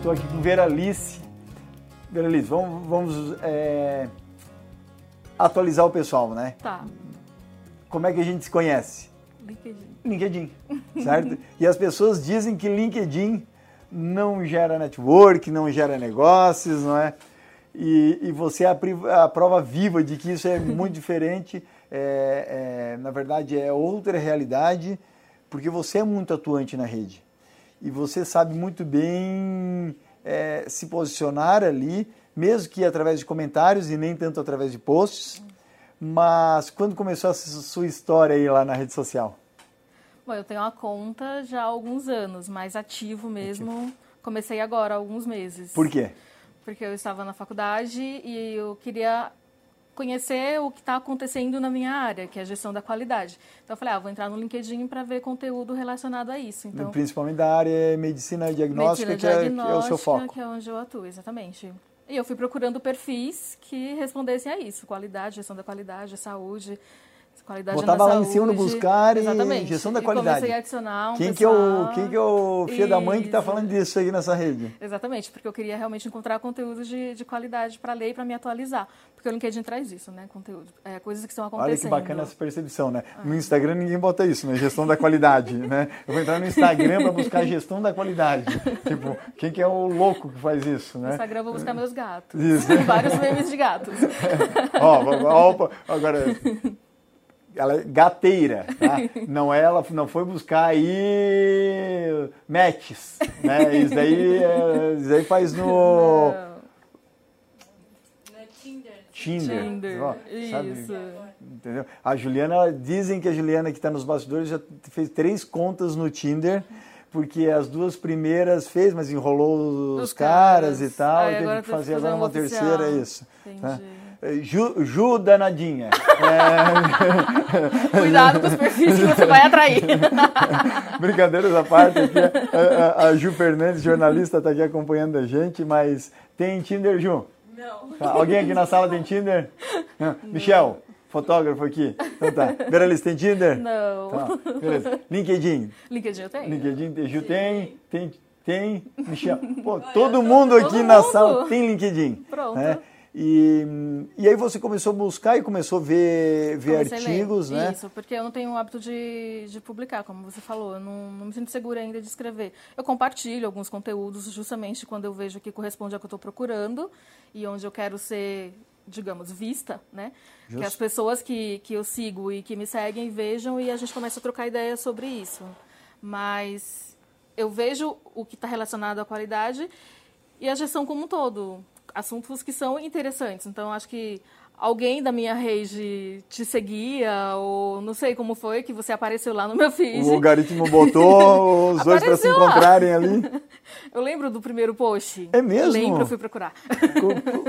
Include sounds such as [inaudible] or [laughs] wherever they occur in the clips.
Estou aqui com Veralice. Veralice, vamos, vamos é, atualizar o pessoal, né? Tá. Como é que a gente se conhece? LinkedIn. LinkedIn, certo? e as pessoas dizem que LinkedIn não gera network, não gera negócios, não é? E, e você é a, a, prova viva de que isso é muito diferente. É, é, na verdade, é outra realidade, porque você é muito atuante na rede. E você sabe muito bem é, se posicionar ali, mesmo que através de comentários e nem tanto através de posts. Mas quando começou a sua história aí lá na rede social? Bom, eu tenho uma conta já há alguns anos, mais ativo mesmo. Ativo. Comecei agora, há alguns meses. Por quê? Porque eu estava na faculdade e eu queria conhecer o que está acontecendo na minha área, que é a gestão da qualidade. Então eu falei, ah, vou entrar no LinkedIn para ver conteúdo relacionado a isso. Então, Principalmente da área medicina diagnóstica, medicina que, diagnóstica é, que é o seu foco. Que é onde eu atuo, exatamente. E eu fui procurando perfis que respondessem a isso, qualidade, gestão da qualidade, saúde, Qualidade Botava lá saúde, em cima no buscar e exatamente. gestão da qualidade. E comecei a adicionar um quem pessoal... Que é o, quem que é o filho Isso. da mãe que está falando disso aí nessa rede? Exatamente, porque eu queria realmente encontrar conteúdo de, de qualidade para ler e para me atualizar. Porque o LinkedIn traz isso, né? Conteúdo. É, coisas que estão acontecendo. Olha que bacana essa percepção, né? No Instagram ninguém bota isso, né? Gestão da qualidade, né? Eu vou entrar no Instagram para buscar gestão da qualidade. tipo, quem que é o louco que faz isso, né? No Instagram eu vou buscar meus gatos. Isso. [laughs] Vários memes de gatos. [laughs] Ó, opa, agora ela é gateira, tá? [laughs] não é, ela não foi buscar aí matches, né? Isso daí, é, isso daí faz no não. Tinder. Tinder. Ó, isso. Entendeu? A Juliana, dizem que a Juliana que está nos bastidores já fez três contas no Tinder porque as duas primeiras fez, mas enrolou os, os caras, caras, e tal, Aí, e teve que fazer agora uma, uma terceira, isso. Tá? Entendi. Tá? Ju, Ju danadinha. É... [laughs] Cuidado com os perfis que você vai atrair. [laughs] Brincadeiras à parte, aqui, a, a, Ju Fernandes, jornalista, está aqui acompanhando a gente, mas tem Tinder, Ju? Não. Tá, alguém aqui na sala tem Tinder? Não. Michel, fotógrafo aqui. Então tá. Veralice, tem Tinder? Não. Tá, beleza. LinkedIn? LinkedIn eu tenho. LinkedIn, Ju tem, tem, tem, Michel. [laughs] Pô, todo mundo aqui todo na mundo. sala tem LinkedIn. Pronto. Né? E, e aí você começou a buscar e começou a ver, ver artigos, né? Isso, porque eu não tenho o hábito de, de publicar, como você falou. Eu não, não me sinto segura ainda de escrever. Eu compartilho alguns conteúdos justamente quando eu vejo que corresponde ao que eu estou procurando e onde eu quero ser, digamos, vista, né? Que as pessoas que, que eu sigo e que me seguem vejam e a gente começa a trocar ideias sobre isso. Mas eu vejo o que está relacionado à qualidade e a gestão como um todo assuntos que são interessantes. Então, acho que alguém da minha rede te seguia, ou não sei como foi, que você apareceu lá no meu feed. O algoritmo botou [laughs] os dois para se encontrarem ali. [laughs] Eu lembro do primeiro post. É mesmo? Lembro, eu fui procurar.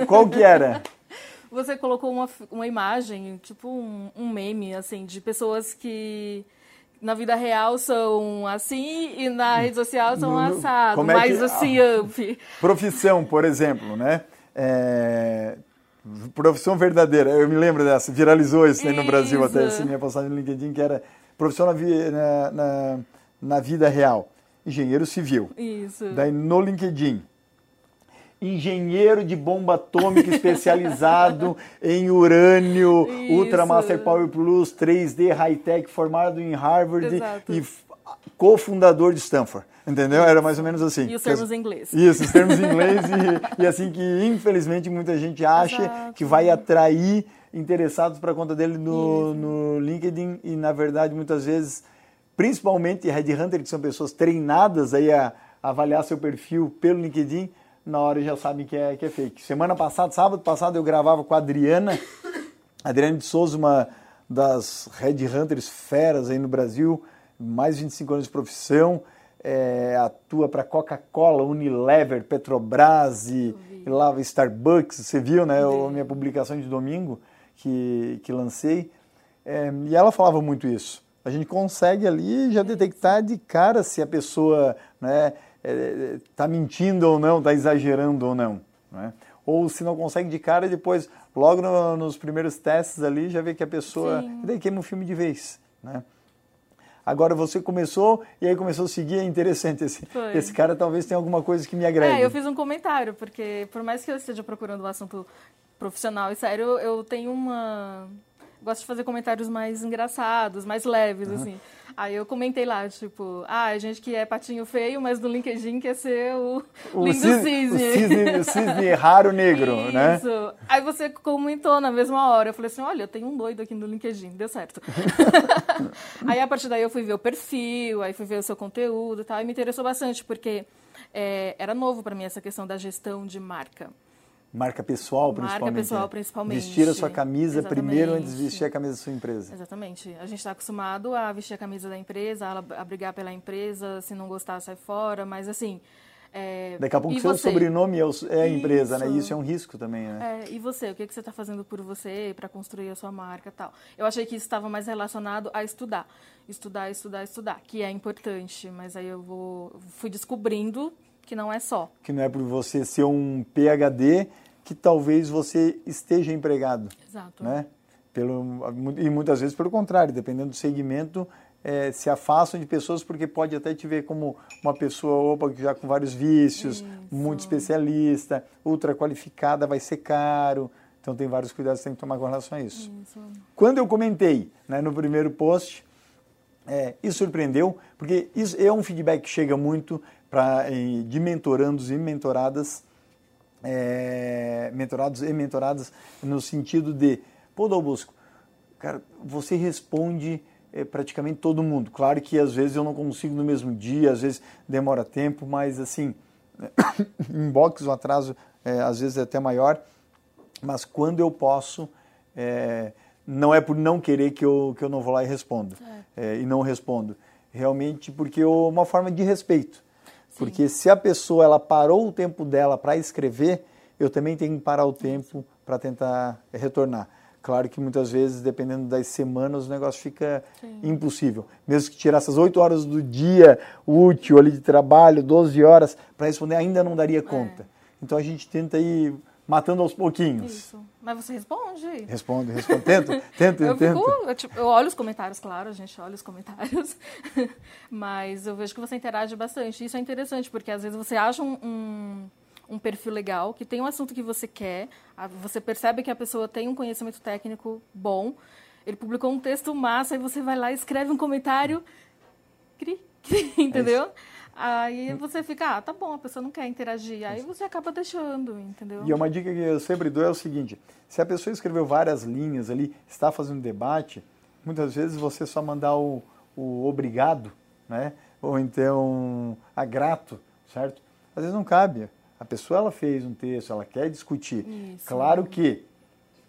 Qual que era? [laughs] Você colocou uma, uma imagem, tipo um, um meme, assim, de pessoas que na vida real são assim e na rede social são assado, é mais que, assim, amp. Profissão, por exemplo, né? É, profissão verdadeira, eu me lembro dessa, viralizou isso, aí no Brasil até, assim, minha postagem no LinkedIn, que era profissão na, na, na, na vida real, engenheiro civil. Isso. Daí no LinkedIn, engenheiro de bomba atômica especializado [laughs] em urânio, Isso. Ultra Master Power Plus, 3D High-Tech, formado em Harvard Exato. e cofundador de Stanford. Entendeu? Era mais ou menos assim. E os termos em inglês. Isso, os termos em [laughs] inglês e, e, assim que infelizmente muita gente acha Exato. que vai atrair interessados para a conta dele no, no LinkedIn e na verdade muitas vezes, principalmente Headhunter, que são pessoas treinadas aí a, a avaliar seu perfil pelo LinkedIn, na hora já sabem que é, que é fake. Semana passada, sábado passado, eu gravava com a Adriana, Adriana de Souza, uma das Red Hunters feras aí no Brasil, mais de 25 anos de profissão, é, atua para Coca-Cola, Unilever, Petrobras e, e lá Starbucks, você viu, né, a minha publicação de domingo que, que lancei, é, e ela falava muito isso. A gente consegue ali já detectar de cara se a pessoa, né, está é, tá mentindo ou não, está exagerando ou não. Né? Ou se não consegue de cara, depois, logo no, nos primeiros testes ali, já vê que a pessoa. Sim. E daí queima o filme de vez. Né? Agora você começou e aí começou a seguir, é interessante. Esse, esse cara talvez tenha alguma coisa que me agrade. É, eu fiz um comentário, porque por mais que eu esteja procurando um assunto profissional e sério, eu tenho uma. Gosto de fazer comentários mais engraçados, mais leves, uhum. assim. Aí eu comentei lá, tipo, ah, a gente que é patinho feio, mas no LinkedIn quer ser o, o lindo cisne. cisne. O cisne, o cisne raro negro, Isso. [laughs] né? Isso. Aí você comentou na mesma hora. Eu falei assim, olha, eu tenho um doido aqui no LinkedIn, deu certo. [laughs] aí a partir daí eu fui ver o perfil, aí fui ver o seu conteúdo e tal, e me interessou bastante, porque é, era novo para mim essa questão da gestão de marca. Marca pessoal, principalmente. Marca pessoal, né? principalmente. Vestir a sua camisa Exatamente. primeiro antes de vestir a camisa da sua empresa. Exatamente. A gente está acostumado a vestir a camisa da empresa, a, brigar pela empresa, se não gostar, sai fora, mas assim. É... Daqui a pouco seu você? sobrenome é, é a empresa, Isso. né? Isso é um risco também, né? É, e você? O que, que você está fazendo por você para construir a sua marca tal? Eu achei que isso estava mais relacionado a estudar. Estudar, estudar, estudar, que é importante, mas aí eu vou, fui descobrindo que não é só. Que não é por você ser um PhD que talvez você esteja empregado. Exato. Né? Pelo, e muitas vezes pelo contrário, dependendo do segmento, é, se afastam de pessoas porque pode até te ver como uma pessoa opa, já com vários vícios, Isso. muito especialista, ultra qualificada, vai ser caro. Então tem vários cuidados que tem que tomar com relação a isso. isso. Quando eu comentei né, no primeiro post, é, isso surpreendeu, porque isso é um feedback que chega muito pra, de mentorandos e mentoradas é, mentorados e mentoradas no sentido de, pô, Dalbosco, cara, você responde é, praticamente todo mundo. Claro que às vezes eu não consigo no mesmo dia, às vezes demora tempo, mas assim, [coughs] inbox o atraso é, às vezes é até maior, mas quando eu posso, é, não é por não querer que eu, que eu não vou lá e respondo, é, e não respondo. Realmente porque é uma forma de respeito. Porque se a pessoa ela parou o tempo dela para escrever, eu também tenho que parar o tempo para tentar retornar. Claro que muitas vezes, dependendo das semanas, o negócio fica Sim. impossível. Mesmo que tirar essas 8 horas do dia útil ali de trabalho, 12 horas, para responder, ainda não daria conta. É. Então a gente tenta ir matando aos pouquinhos. Isso. Mas você responde? Respondo, respondo. Tento, [laughs] tento, eu tento. Fico, eu, tipo, eu, olho os comentários, claro, a gente olha os comentários. [laughs] Mas eu vejo que você interage bastante. Isso é interessante, porque às vezes você acha um, um, um perfil legal, que tem um assunto que você quer, você percebe que a pessoa tem um conhecimento técnico bom, ele publicou um texto massa, e você vai lá e escreve um comentário, cri, [laughs] cri, entendeu? É Aí você fica, ah, tá bom, a pessoa não quer interagir. Aí você acaba deixando, entendeu? E uma dica que eu sempre dou é o seguinte: se a pessoa escreveu várias linhas ali, está fazendo debate, muitas vezes você só mandar o, o obrigado, né? Ou então a grato, certo? Às vezes não cabe. A pessoa ela fez um texto, ela quer discutir. Isso. Claro que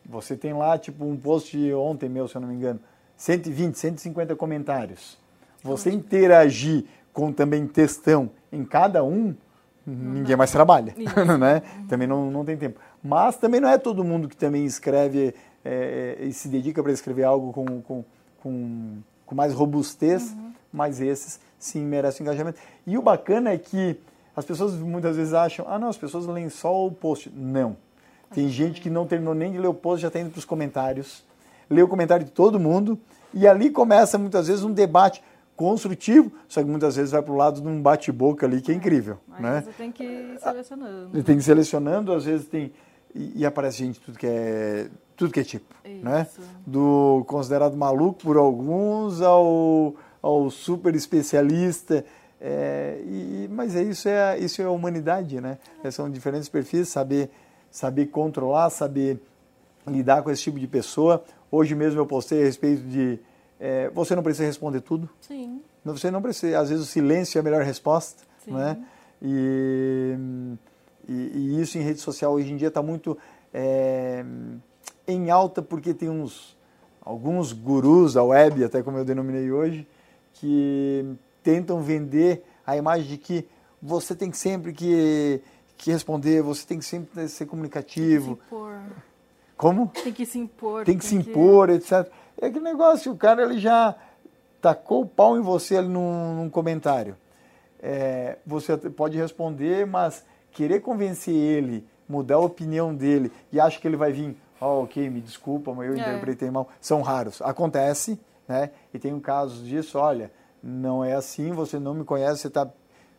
você tem lá, tipo, um post ontem meu, se eu não me engano, 120, 150 comentários. Você interagir com também textão em cada um, ninguém mais trabalha, [laughs] né? Também não, não tem tempo. Mas também não é todo mundo que também escreve é, e se dedica para escrever algo com, com, com, com mais robustez, uhum. mas esses sim merecem engajamento. E o bacana é que as pessoas muitas vezes acham, ah não, as pessoas leem só o post. Não. Tem gente que não terminou nem de ler o post, já está indo para os comentários, lê o comentário de todo mundo, e ali começa muitas vezes um debate construtivo, só que muitas vezes vai para o lado de um bate-boca ali que é, é incrível. Mas né? você tem que ir selecionando. Tem que ir selecionando, às vezes tem. E, e aparece gente tudo que é. Tudo que é tipo. Isso. Né? Do considerado maluco por alguns ao, ao super especialista. É, e, mas é isso, é, isso é a humanidade, né? É. São diferentes perfis, saber, saber controlar, saber lidar com esse tipo de pessoa. Hoje mesmo eu postei a respeito de é, você não precisa responder tudo. Sim. Você não precisa. Às vezes o silêncio é a melhor resposta, Sim. né? E, e, e, isso em rede social hoje em dia está muito é, em alta porque tem uns alguns gurus da web, até como eu denominei hoje, que tentam vender a imagem de que você tem sempre que, que responder, você tem que sempre ser comunicativo. Tem que se impor. Como? Tem que se impor. Tem que se impor, que... etc. É aquele negócio, o cara ele já tacou o pau em você ali num, num comentário. É, você pode responder, mas querer convencer ele, mudar a opinião dele e acha que ele vai vir, oh, ok, me desculpa, mas eu é. interpretei mal, são raros. Acontece, né? E tem um caso disso, olha, não é assim, você não me conhece, você está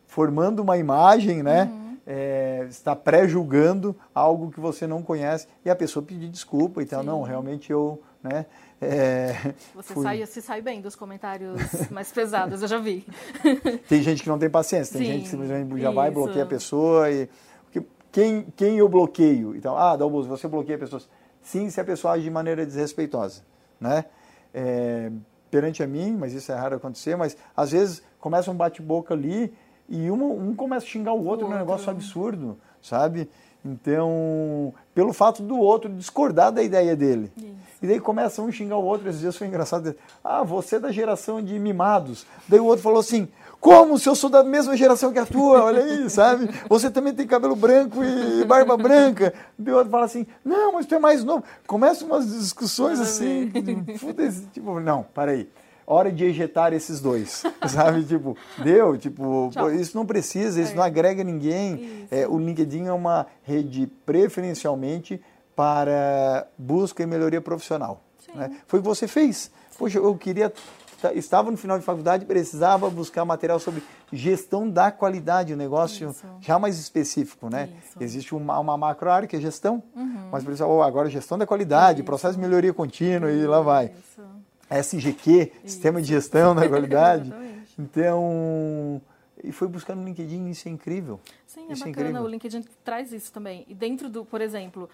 formando uma imagem, né? Uhum. É, está pré-julgando algo que você não conhece e a pessoa pedir desculpa, então, Sim. não, realmente eu, né? É, você sai, se sai bem dos comentários mais pesados, eu já vi. [laughs] Tem gente que não tem paciência, tem Sim, gente que simplesmente já vai, bloqueia a pessoa e quem, quem eu bloqueio? Então, ah, Dalboso, você bloqueia pessoas. Sim, se a pessoa age de maneira desrespeitosa, né? É, perante a mim, mas isso é raro acontecer, mas às vezes começa um bate-boca ali e um, um começa a xingar o outro, o é um negócio absurdo, sabe? Então, pelo fato do outro discordar da ideia dele. Isso. E daí começa um a xingar o outro, esses dias foi engraçado. Ah, você é da geração de mimados. Daí o outro falou assim, como se eu sou da mesma geração que a tua? Olha aí, [laughs] sabe? Você também tem cabelo branco e barba branca. Daí o outro fala assim, não, mas tu é mais novo. Começa umas discussões assim, tipo, não, para aí hora de ejetar esses dois, [laughs] sabe? Tipo, deu, tipo, pô, isso não precisa, isso é. não agrega ninguém. É, o LinkedIn é uma rede preferencialmente para busca e melhoria profissional. Né? Foi o que você fez. Poxa, eu queria estava no final de faculdade, precisava buscar material sobre gestão da qualidade, um negócio Isso. já mais específico, né? Isso. Existe uma, uma macro área que é gestão, uhum. mas por oh, agora gestão da qualidade, Isso. processo de melhoria contínua e lá vai. SGQ, Sistema de Gestão da [laughs] Qualidade. então, e foi buscar no LinkedIn, isso é incrível. Sim, é isso é bacana, é o LinkedIn traz isso também. E dentro do, por exemplo,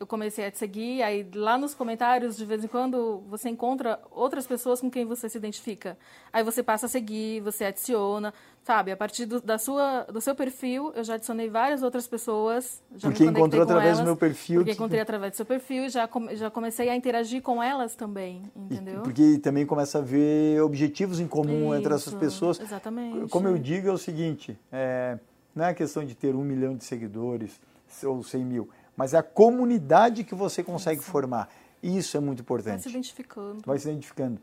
eu comecei a te seguir, aí lá nos comentários, de vez em quando, você encontra outras pessoas com quem você se identifica. Aí você passa a seguir, você adiciona, sabe? A partir do, da sua, do seu perfil, eu já adicionei várias outras pessoas. Já porque encontrou através elas, do meu perfil. Porque que... encontrei através do seu perfil e já, já comecei a interagir com elas também, entendeu? E, porque também começa a ver objetivos em comum Isso, entre essas pessoas. Exatamente. Como eu digo, é o seguinte, é, não é questão de ter um milhão de seguidores ou cem mil mas é a comunidade que você consegue Isso. formar. Isso é muito importante. Vai se identificando. Vai se identificando.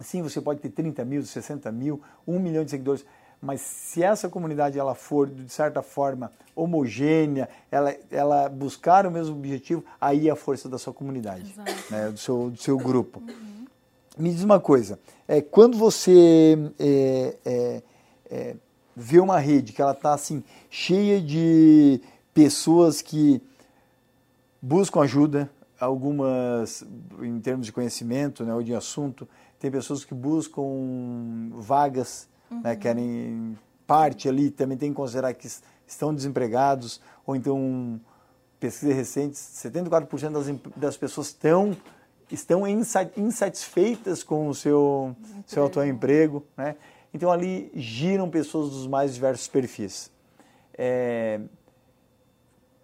Sim, você pode ter 30 mil, 60 mil, 1 milhão de seguidores, mas se essa comunidade ela for, de certa forma, homogênea, ela, ela buscar o mesmo objetivo, aí é a força da sua comunidade, né, do, seu, do seu grupo. Uhum. Me diz uma coisa, é, quando você é, é, é, vê uma rede que ela está assim, cheia de pessoas que buscam ajuda, algumas em termos de conhecimento né, ou de assunto. Tem pessoas que buscam vagas, né, uhum. né, querem parte ali, também tem que considerar que estão desempregados, ou então, pesquisa recentes, 74% das, das pessoas estão, estão insatisfeitas com o seu, seu atual emprego. Né? Então ali giram pessoas dos mais diversos perfis. É,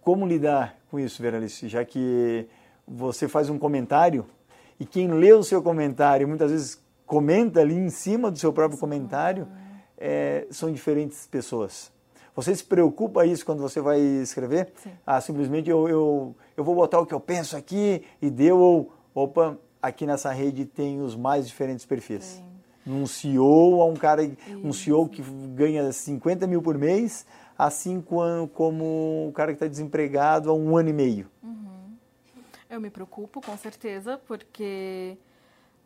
como lidar com isso, Veralice? Já que você faz um comentário e quem lê o seu comentário muitas vezes comenta ali em cima do seu próprio comentário, é, são diferentes pessoas. Você se preocupa isso quando você vai escrever? Sim. Ah, simplesmente eu, eu, eu vou botar o que eu penso aqui e deu, ou opa, aqui nessa rede tem os mais diferentes perfis. Sim. Um CEO, um cara, isso. um CEO que ganha 50 mil por mês, assim como o cara que está desempregado há um ano e meio? Uhum. Eu me preocupo, com certeza, porque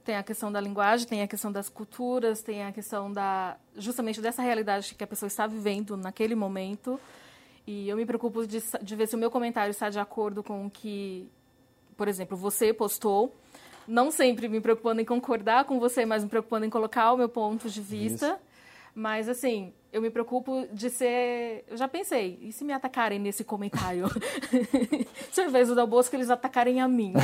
tem a questão da linguagem, tem a questão das culturas, tem a questão da justamente dessa realidade que a pessoa está vivendo naquele momento. E eu me preocupo de, de ver se o meu comentário está de acordo com o que, por exemplo, você postou. Não sempre me preocupando em concordar com você, mas me preocupando em colocar o meu ponto de vista. Isso. Mas, assim, eu me preocupo de ser. Eu já pensei, e se me atacarem nesse comentário? [laughs] se ao invés do Dal Bosco eles atacarem a mim?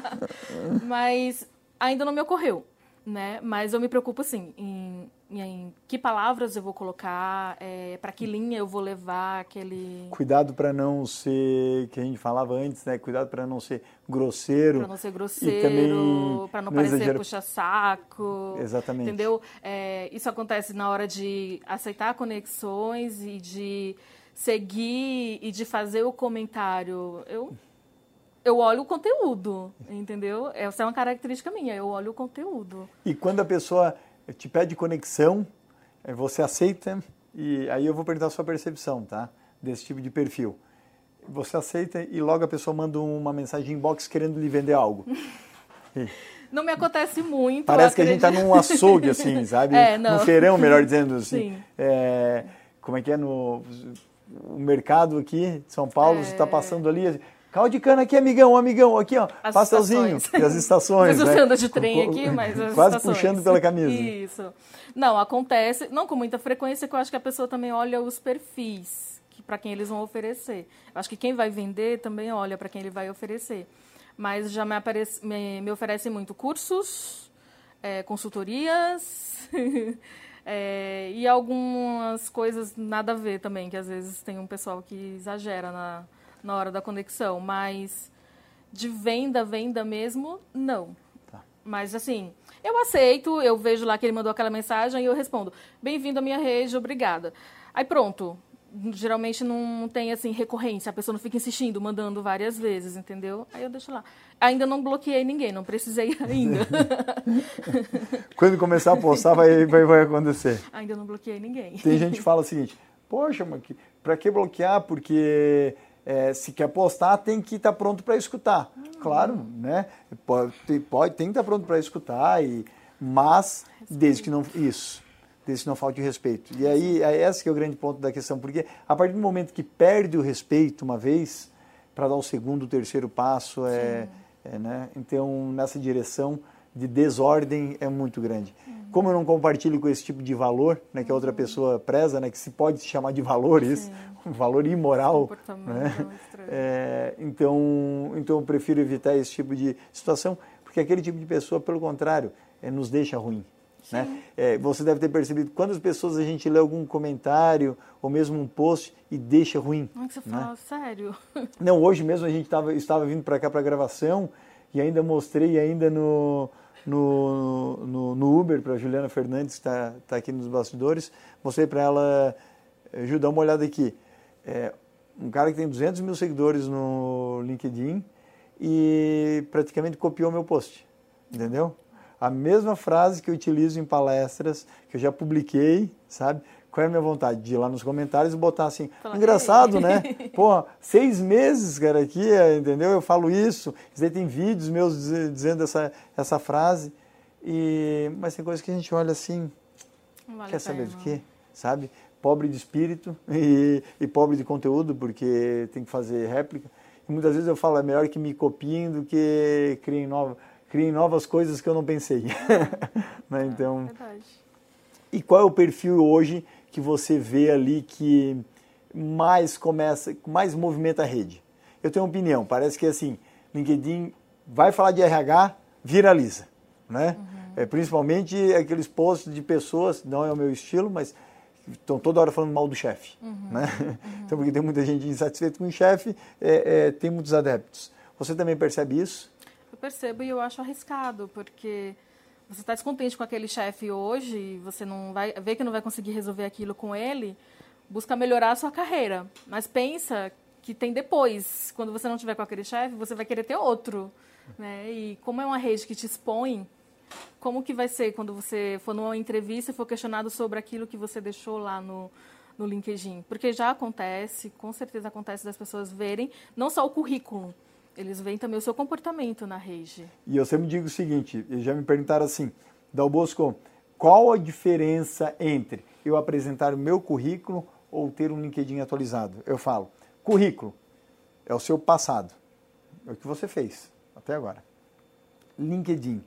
[laughs] Mas ainda não me ocorreu né? Mas eu me preocupo, sim, em, em que palavras eu vou colocar, é, para que linha eu vou levar aquele... Cuidado para não ser, que a gente falava antes, né? Cuidado para não ser grosseiro. Para não ser grosseiro, para não, não parecer exagero... puxa-saco. Exatamente. Entendeu? É, isso acontece na hora de aceitar conexões e de seguir e de fazer o comentário. Eu eu olho o conteúdo, entendeu? Essa é uma característica minha, eu olho o conteúdo. E quando a pessoa te pede conexão, é, você aceita, e aí eu vou perguntar a sua percepção, tá? Desse tipo de perfil. Você aceita e logo a pessoa manda uma mensagem inbox querendo lhe vender algo. [laughs] Não me acontece muito. Parece que a gente está num açougue, assim, [laughs] sabe? É, não. No feirão, melhor [laughs] dizendo assim. Sim. É, como é que é no o mercado aqui de São Paulo? Você está passando ali. Caldo de cana aqui, amigão, amigão, aqui, ó, As pastelzinho. estações. E as estações, Mas né? anda de trem aqui, mas as Quase estações. puxando pela camisa. Isso. Não, acontece, não com muita frequência, que eu acho que a pessoa também olha os perfis que para quem eles vão oferecer. Eu acho que quem vai vender também olha para quem ele vai oferecer. Mas já me, aparece, me, me oferecem muito cursos, é, consultorias [laughs] é, e algumas coisas nada a ver também, que às vezes tem um pessoal que exagera na, na hora da conexão. Mas de venda, venda mesmo, não. Tá. Mas assim, eu aceito, eu vejo lá que ele mandou aquela mensagem e eu respondo: bem-vindo à minha rede, obrigada. Aí pronto. Geralmente não tem assim recorrência, a pessoa não fica insistindo, mandando várias vezes, entendeu? Aí eu deixo lá. Ainda não bloqueei ninguém, não precisei [laughs] ainda. [laughs] Quando começar a postar, vai, vai, vai acontecer. ainda não bloqueei ninguém. Tem gente que fala o seguinte: Poxa, mas pra que bloquear? Porque é, se quer postar, tem que estar pronto para escutar. Claro, né? Pode, pode, tem que estar pronto para escutar, e, mas desde que não. Isso. Desde que não falte respeito. E aí, é esse que é o grande ponto da questão, porque a partir do momento que perde o respeito uma vez, para dar o segundo, o terceiro passo, é, é, né? Então, nessa direção de desordem é muito grande. Como eu não compartilho com esse tipo de valor, né, que a outra pessoa preza, né, que se pode chamar de valor isso, [laughs] um valor imoral, né? É, então, então eu prefiro evitar esse tipo de situação, porque aquele tipo de pessoa, pelo contrário, é, nos deixa ruim. Né? É, você deve ter percebido quantas pessoas a gente lê algum comentário ou mesmo um post e deixa ruim. Como é que você né? fala? Sério? Não, hoje mesmo a gente tava, estava vindo para cá para gravação e ainda mostrei ainda no, no, no, no Uber para Juliana Fernandes, que está tá aqui nos bastidores, mostrei para ela, eh, Ju, dá uma olhada aqui. É, um cara que tem 200 mil seguidores no LinkedIn e praticamente copiou meu post, entendeu? A mesma frase que eu utilizo em palestras, que eu já publiquei, sabe? Qual é a minha vontade? De ir lá nos comentários e botar assim, Falar, engraçado, né? [laughs] Pô, seis meses, cara, aqui, é, entendeu? Eu falo isso. Isso aí tem vídeos meus dize- dizendo essa, essa frase. E, mas tem coisas que a gente olha assim, vale quer saber do quê? Sabe? Pobre de espírito [laughs] e, e pobre de conteúdo, porque tem que fazer réplica. E muitas vezes eu falo, é melhor que me copiem do que criem, nova, criem novas coisas que eu não pensei. [laughs] né? Então, Verdade. e qual é o perfil hoje que você vê ali que mais começa, mais movimenta a rede? Eu tenho uma opinião, parece que assim, LinkedIn vai falar de RH, viraliza, né? É, principalmente aqueles posts de pessoas, não é o meu estilo, mas estão toda hora falando mal do chefe, né? Então, porque tem muita gente insatisfeita com o chefe, é, é, tem muitos adeptos. Você também percebe isso? Eu percebo e eu acho arriscado, porque você está descontente com aquele chefe hoje, você não vai vê que não vai conseguir resolver aquilo com ele, busca melhorar a sua carreira. Mas pensa que tem depois, quando você não tiver com aquele chefe, você vai querer ter outro, né? E como é uma rede que te expõe, como que vai ser quando você for numa entrevista e for questionado sobre aquilo que você deixou lá no, no LinkedIn? Porque já acontece, com certeza acontece das pessoas verem não só o currículo, eles veem também o seu comportamento na rede. E eu sempre digo o seguinte, já me perguntaram assim, Dal Bosco, qual a diferença entre eu apresentar o meu currículo ou ter um LinkedIn atualizado? Eu falo, currículo é o seu passado, é o que você fez até agora. LinkedIn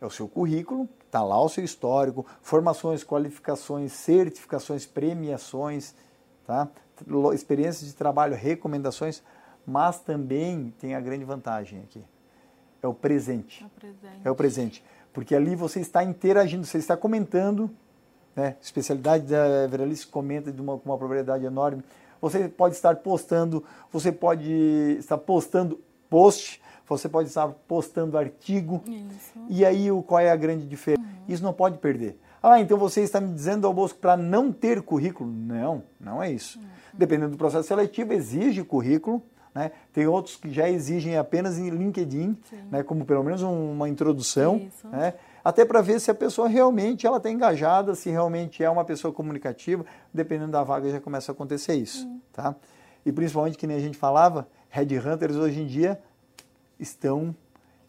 é o seu currículo, está lá o seu histórico, formações, qualificações, certificações, premiações, tá? Experiências de trabalho, recomendações, mas também tem a grande vantagem aqui, é o presente. Tá presente. É o presente. Porque ali você está interagindo, você está comentando, né? Especialidade da Veralice comenta de uma, com uma probabilidade enorme. Você pode estar postando, você pode estar postando post, você pode estar postando artigo. Isso. E aí o- qual é a grande diferença? Isso não pode perder. Ah, então você está me dizendo ao Bosco para não ter currículo? Não, não é isso. Dependendo do processo seletivo, exige currículo. Né? Tem outros que já exigem apenas em LinkedIn, né? como pelo menos um- uma introdução. Isso. Né? Até para ver se a pessoa realmente ela está engajada, se realmente é uma pessoa comunicativa. Dependendo da vaga já começa a acontecer isso. Tá? E principalmente, que nem a gente falava, headhunters hoje em dia estão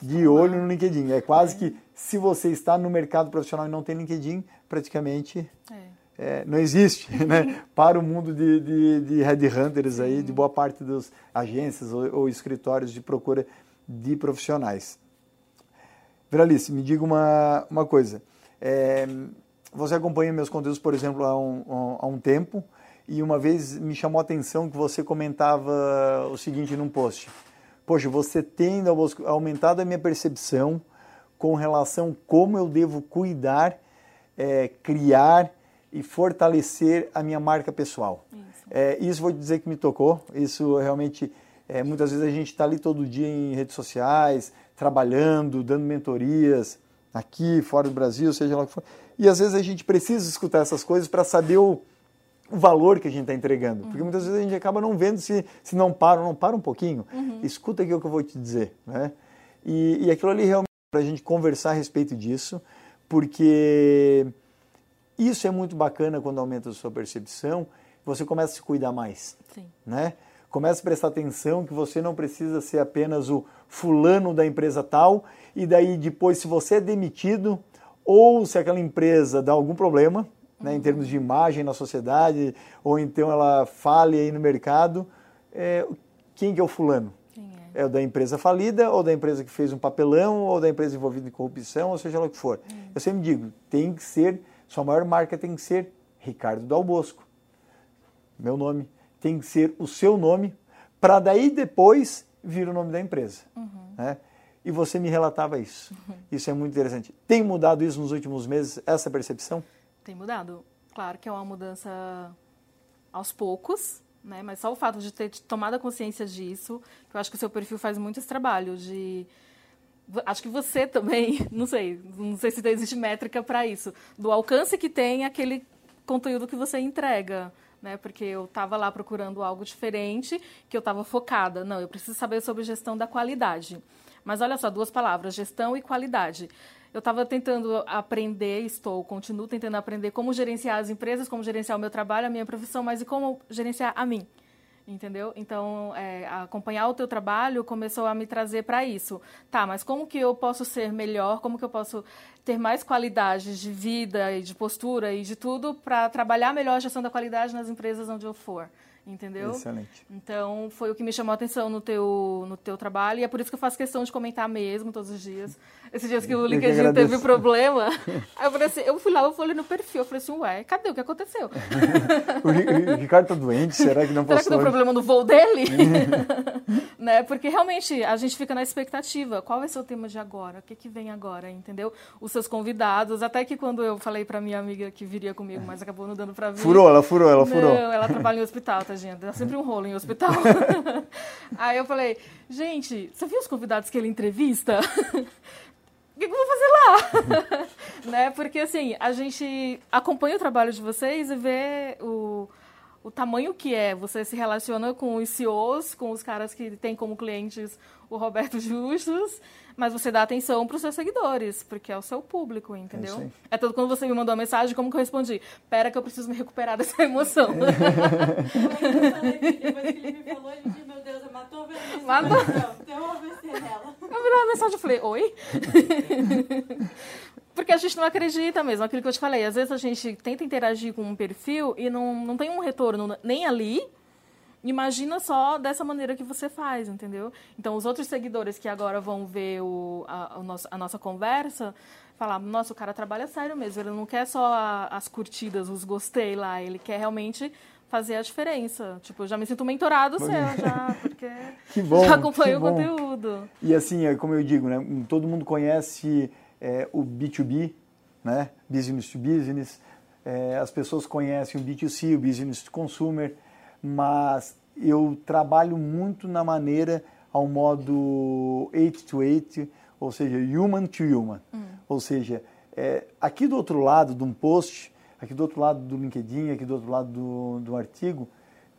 de olho no LinkedIn. É quase é. que se você está no mercado profissional e não tem LinkedIn, praticamente é. É, não existe né? para o mundo de, de, de headhunters aí, de boa parte das agências ou, ou escritórios de procura de profissionais. Veralice, me diga uma, uma coisa. É, você acompanha meus conteúdos, por exemplo, há um, há um tempo, e uma vez me chamou a atenção que você comentava o seguinte num post. Poxa, você tem aumentado a minha percepção com relação a como eu devo cuidar, é, criar e fortalecer a minha marca pessoal. Isso, é, isso vou dizer que me tocou. Isso realmente, é, muitas vezes a gente está ali todo dia em redes sociais, trabalhando, dando mentorias, aqui, fora do Brasil, seja lá o que for. E às vezes a gente precisa escutar essas coisas para saber o, o, valor que a gente está entregando. Porque uhum. muitas vezes a gente acaba não vendo se, se não para não para um pouquinho. Uhum. Escuta aqui o que eu vou te dizer. Né? E, e aquilo ali realmente para a gente conversar a respeito disso, porque isso é muito bacana quando aumenta a sua percepção, você começa a se cuidar mais. Sim. Né? Começa a prestar atenção que você não precisa ser apenas o fulano da empresa tal, e daí depois, se você é demitido, ou se aquela empresa dá algum problema, né, em termos de imagem na sociedade, ou então ela fale aí no mercado, é, quem que é o fulano? É? é? o da empresa falida, ou da empresa que fez um papelão, ou da empresa envolvida em corrupção, ou seja lá o que for. Hum. Eu sempre digo, tem que ser, sua maior marca tem que ser Ricardo Dal Bosco. Meu nome tem que ser o seu nome, para daí depois vir o nome da empresa. Uhum. Né? e você me relatava isso. Uhum. Isso é muito interessante. Tem mudado isso nos últimos meses, essa percepção? Tem mudado. Claro que é uma mudança aos poucos, né? mas só o fato de ter tomado a consciência disso, eu acho que o seu perfil faz muito esse trabalho de acho que você também, [laughs] não sei, não sei se existe métrica para isso, do alcance que tem aquele conteúdo que você entrega. Né, porque eu estava lá procurando algo diferente, que eu estava focada. Não, eu preciso saber sobre gestão da qualidade. Mas olha só, duas palavras, gestão e qualidade. Eu estava tentando aprender, estou, continuo tentando aprender como gerenciar as empresas, como gerenciar o meu trabalho, a minha profissão, mas e como gerenciar a mim entendeu? Então, é, acompanhar o teu trabalho começou a me trazer para isso. Tá, mas como que eu posso ser melhor? Como que eu posso ter mais qualidade de vida e de postura e de tudo para trabalhar melhor a gestão da qualidade nas empresas onde eu for? Entendeu? Excelente. Então, foi o que me chamou a atenção no teu, no teu trabalho, e é por isso que eu faço questão de comentar mesmo todos os dias. Esses dias que o LinkedIn teve problema, [laughs] eu falei assim, eu fui lá, eu falei no perfil, eu falei assim, ué, cadê? O que aconteceu? [laughs] o, Ricardo tá doente, será que não postou? Será que deu problema no voo dele? [laughs] né? Porque realmente a gente fica na expectativa, qual vai ser o tema de agora? O que, que vem agora, entendeu? Os seus convidados, até que quando eu falei para minha amiga que viria comigo, mas acabou não dando para vir. Furou, ela furou, ela furou. Não, ela trabalha em hospital, tá? Gente. Dá sempre um rolo em hospital. [laughs] Aí eu falei, gente, você viu os convidados que ele entrevista? O que, que eu vou fazer lá? [laughs] né? Porque, assim, a gente acompanha o trabalho de vocês e vê o, o tamanho que é. Você se relaciona com os CEOs, com os caras que têm como clientes o Roberto Justus, mas você dá atenção para os seus seguidores, porque é o seu público, entendeu? É, é tudo quando você me mandou a mensagem, como que eu respondi? Pera que eu preciso me recuperar dessa emoção. [laughs] Depois que ele me falou, ele Deus, matou Veronice. Matou? Deu uma AVC nela. Eu virei a mensagem e falei, oi? [laughs] Porque a gente não acredita mesmo, aquilo que eu te falei. Às vezes a gente tenta interagir com um perfil e não, não tem um retorno nem ali, Imagina só dessa maneira que você faz, entendeu? Então, os outros seguidores que agora vão ver o, a, a, nossa, a nossa conversa, falar, nossa, o cara trabalha sério mesmo, ele não quer só a, as curtidas, os gostei lá, ele quer realmente fazer a diferença. Tipo, eu já me sinto mentorado seu, já, [laughs] porque que bom, já acompanho o conteúdo. E assim, é como eu digo, né, todo mundo conhece é, o B2B, né, business to business, é, as pessoas conhecem o B2C, o business to consumer, mas eu trabalho muito na maneira ao modo 8 to 8, ou seja, human to human. Hum. Ou seja, é, aqui do outro lado de um post, aqui do outro lado do LinkedIn, aqui do outro lado do, do artigo,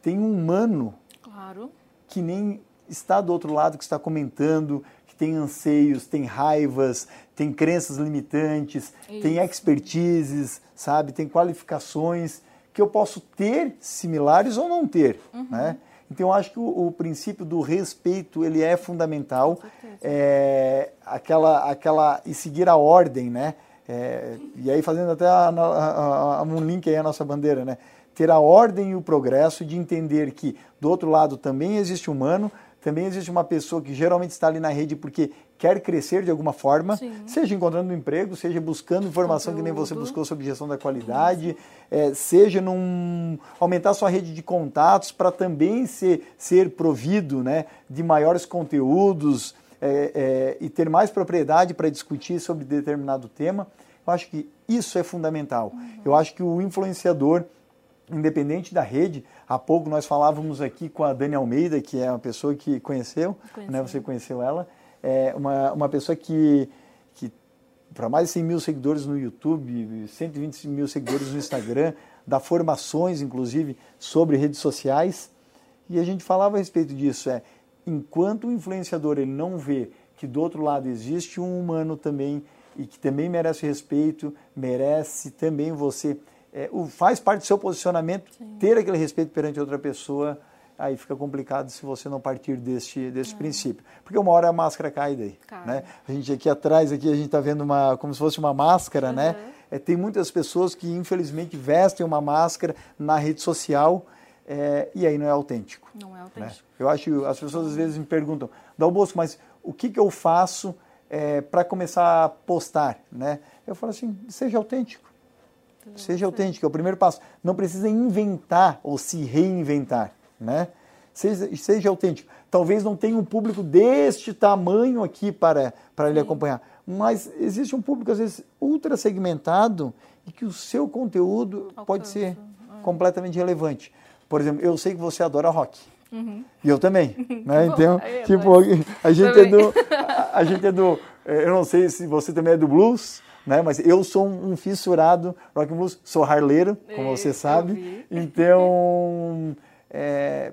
tem um humano claro. que nem está do outro lado, que está comentando, que tem anseios, tem raivas, tem crenças limitantes, Isso. tem expertises, sabe, tem qualificações que eu posso ter similares ou não ter, uhum. né? Então eu acho que o, o princípio do respeito ele é fundamental, é, aquela, aquela e seguir a ordem, né? É, e aí fazendo até a, a, a, um link aí a nossa bandeira, né? Ter a ordem e o progresso de entender que do outro lado também existe humano, também existe uma pessoa que geralmente está ali na rede porque quer crescer de alguma forma, Sim. seja encontrando um emprego, seja buscando informação Conteúdo. que nem você buscou sobre gestão da qualidade, é, seja num aumentar sua rede de contatos para também ser, ser provido né, de maiores conteúdos é, é, e ter mais propriedade para discutir sobre determinado tema. Eu acho que isso é fundamental. Uhum. Eu acho que o influenciador independente da rede. Há pouco nós falávamos aqui com a Dani Almeida, que é uma pessoa que conheceu, né? você conheceu ela, é uma, uma pessoa que, que para mais de 100 mil seguidores no YouTube, 120 mil seguidores no Instagram, dá formações, inclusive, sobre redes sociais. E a gente falava a respeito disso, é, enquanto o influenciador ele não vê que do outro lado existe um humano também e que também merece respeito, merece também você é, o, faz parte do seu posicionamento Sim. ter aquele respeito perante outra pessoa, aí fica complicado se você não partir deste, deste é. princípio. Porque uma hora a máscara cai daí. Né? A gente aqui atrás, aqui a gente está vendo uma, como se fosse uma máscara, uhum. né? É, tem muitas pessoas que infelizmente vestem uma máscara na rede social é, e aí não é autêntico. Não é autêntico. Né? Eu acho, as pessoas às vezes me perguntam, Dal Bosco, mas o que, que eu faço é, para começar a postar? Né? Eu falo assim, seja autêntico. Seja autêntico, é o primeiro passo. Não precisa inventar ou se reinventar, né? Seja, seja autêntico. Talvez não tenha um público deste tamanho aqui para, para ele acompanhar, mas existe um público, às vezes, ultra segmentado e que o seu conteúdo Alcança. pode ser é. completamente relevante. Por exemplo, eu sei que você adora rock. Uhum. E eu também, [laughs] né? Então, é, tipo, a gente é do, a, a, gente é do, eu não sei se você também é do blues, né? Mas eu sou um fissurado rock and blues, sou harleiro, como você sabe. Então, [laughs] é,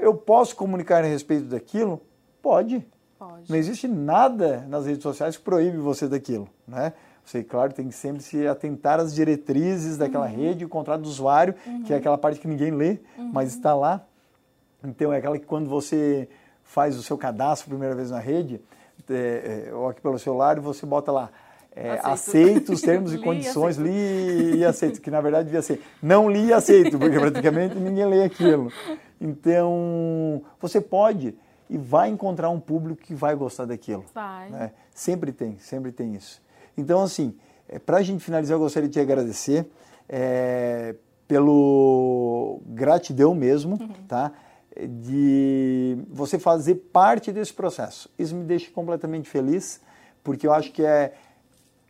eu posso comunicar a respeito daquilo? Pode. Pode. Não existe nada nas redes sociais que proíbe você daquilo, né? Você, claro, tem que sempre se atentar às diretrizes daquela uhum. rede, o contrato do usuário, uhum. que é aquela parte que ninguém lê, uhum. mas está lá. Então, é aquela que quando você faz o seu cadastro a primeira vez na rede, é, é, ou aqui pelo celular, você bota lá é, aceito. os termos [laughs] e condições, li e aceito, que na verdade devia ser não li e aceito, porque praticamente ninguém lê aquilo. Então, você pode e vai encontrar um público que vai gostar daquilo. Vai. Né? Sempre tem, sempre tem isso. Então, assim, é, para a gente finalizar, eu gostaria de te agradecer é, pelo gratidão mesmo, uhum. tá? De você fazer parte desse processo. Isso me deixa completamente feliz, porque eu acho que é,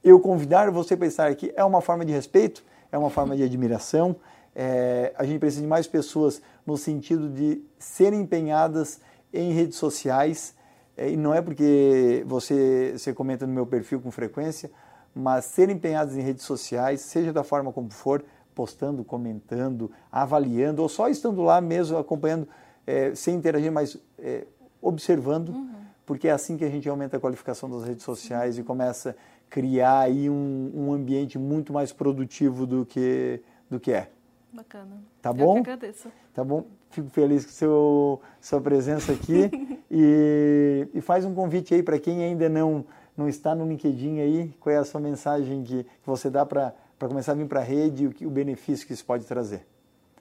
eu convidar você para estar aqui é uma forma de respeito, é uma forma de [laughs] admiração. É, a gente precisa de mais pessoas no sentido de serem empenhadas em redes sociais. É, e não é porque você, você comenta no meu perfil com frequência, mas serem empenhadas em redes sociais, seja da forma como for, postando, comentando, avaliando, ou só estando lá mesmo acompanhando, é, sem interagir, mas é, observando, uhum. porque é assim que a gente aumenta a qualificação das redes sociais Sim. e começa criar aí um, um ambiente muito mais produtivo do que, do que é. Bacana. Tá bom? Eu agradeço. Tá bom? Fico feliz com seu, sua presença aqui [laughs] e, e faz um convite aí para quem ainda não, não está no LinkedIn aí, qual é a sua mensagem que, que você dá para começar a vir para a rede e o, que, o benefício que isso pode trazer?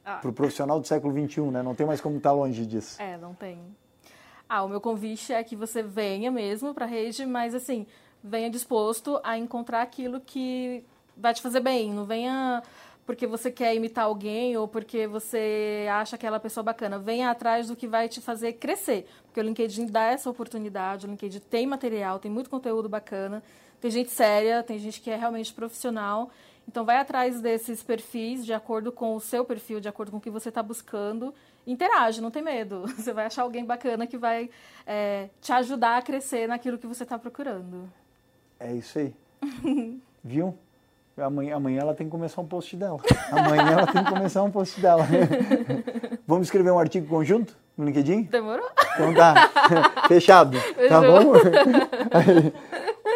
Ah. Para o profissional do século XXI, né? Não tem mais como estar tá longe disso. É, não tem. Ah, o meu convite é que você venha mesmo para a rede, mas assim, venha disposto a encontrar aquilo que vai te fazer bem. Não venha porque você quer imitar alguém ou porque você acha aquela pessoa bacana. Venha atrás do que vai te fazer crescer. Porque o LinkedIn dá essa oportunidade, o LinkedIn tem material, tem muito conteúdo bacana, tem gente séria, tem gente que é realmente profissional. Então vai atrás desses perfis de acordo com o seu perfil, de acordo com o que você está buscando. Interage, não tem medo. [laughs] Você vai achar alguém bacana que vai é, te ajudar a crescer naquilo que você está procurando. É isso aí. [laughs] Viu? Amanhã, amanhã ela tem que começar um post dela. Amanhã ela tem que começar um post dela. [laughs] Vamos escrever um artigo conjunto no LinkedIn? Demorou? Então tá. [laughs] Fechado. Fechou. Tá bom? Aí,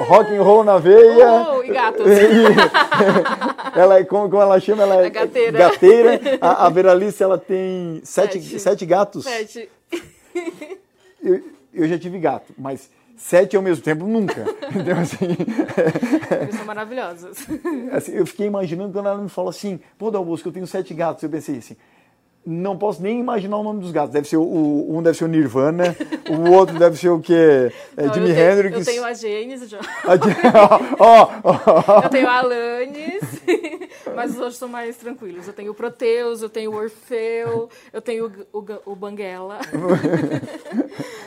rock and roll na veia. Oh, e gatos. [laughs] ela é, como, como ela chama? Ela é, É gateira. gateira. A, a Veralice, ela tem sete, Sete. sete gatos. Sete. Eu, eu já tive gato, mas sete ao mesmo tempo nunca. [laughs] Então, assim, Eles são maravilhosos. [laughs] assim, eu fiquei imaginando quando ela me falou assim, pô, Dalbosco, eu tenho sete gatos. Eu pensei assim, não posso nem imaginar o nome dos gatos. Deve ser o, um deve ser o Nirvana, o outro deve ser o quê? É, Não, Jimi eu tenho, Hendrix. Eu tenho a Janis, já. [laughs] Ó, ó, eu tenho a Alanis, mas os outros são mais tranquilos. Eu tenho o Proteus, eu tenho o Orfeu, eu tenho o, o, o Banguela.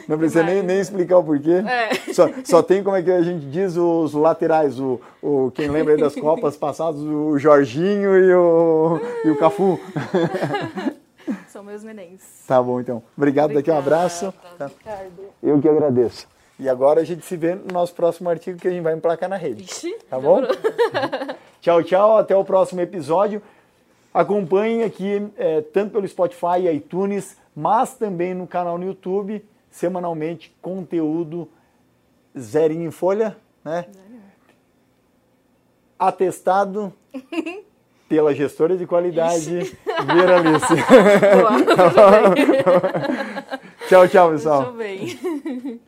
Não precisa nem, nem explicar o porquê. É. Só, só tem, como é que a gente diz, os laterais. O, o, quem lembra aí das Copas passadas, o Jorginho e o, e o Cafu. [laughs] São meus nenéns. Tá bom, então. Obrigado, daqui um abraço. Tá. Eu que agradeço. E agora a gente se vê no nosso próximo artigo que a gente vai emplacar na rede. Ixi, Tá bom? [laughs] Tchau, tchau. Até o próximo episódio. Acompanhe aqui, é, tanto pelo Spotify e iTunes, mas também no canal no YouTube, semanalmente, conteúdo zerinho em folha, né? Atestado [laughs] pela gestora de qualidade, Veralice. [laughs] Boa. [laughs] tchau, tchau, pessoal. Eu ver.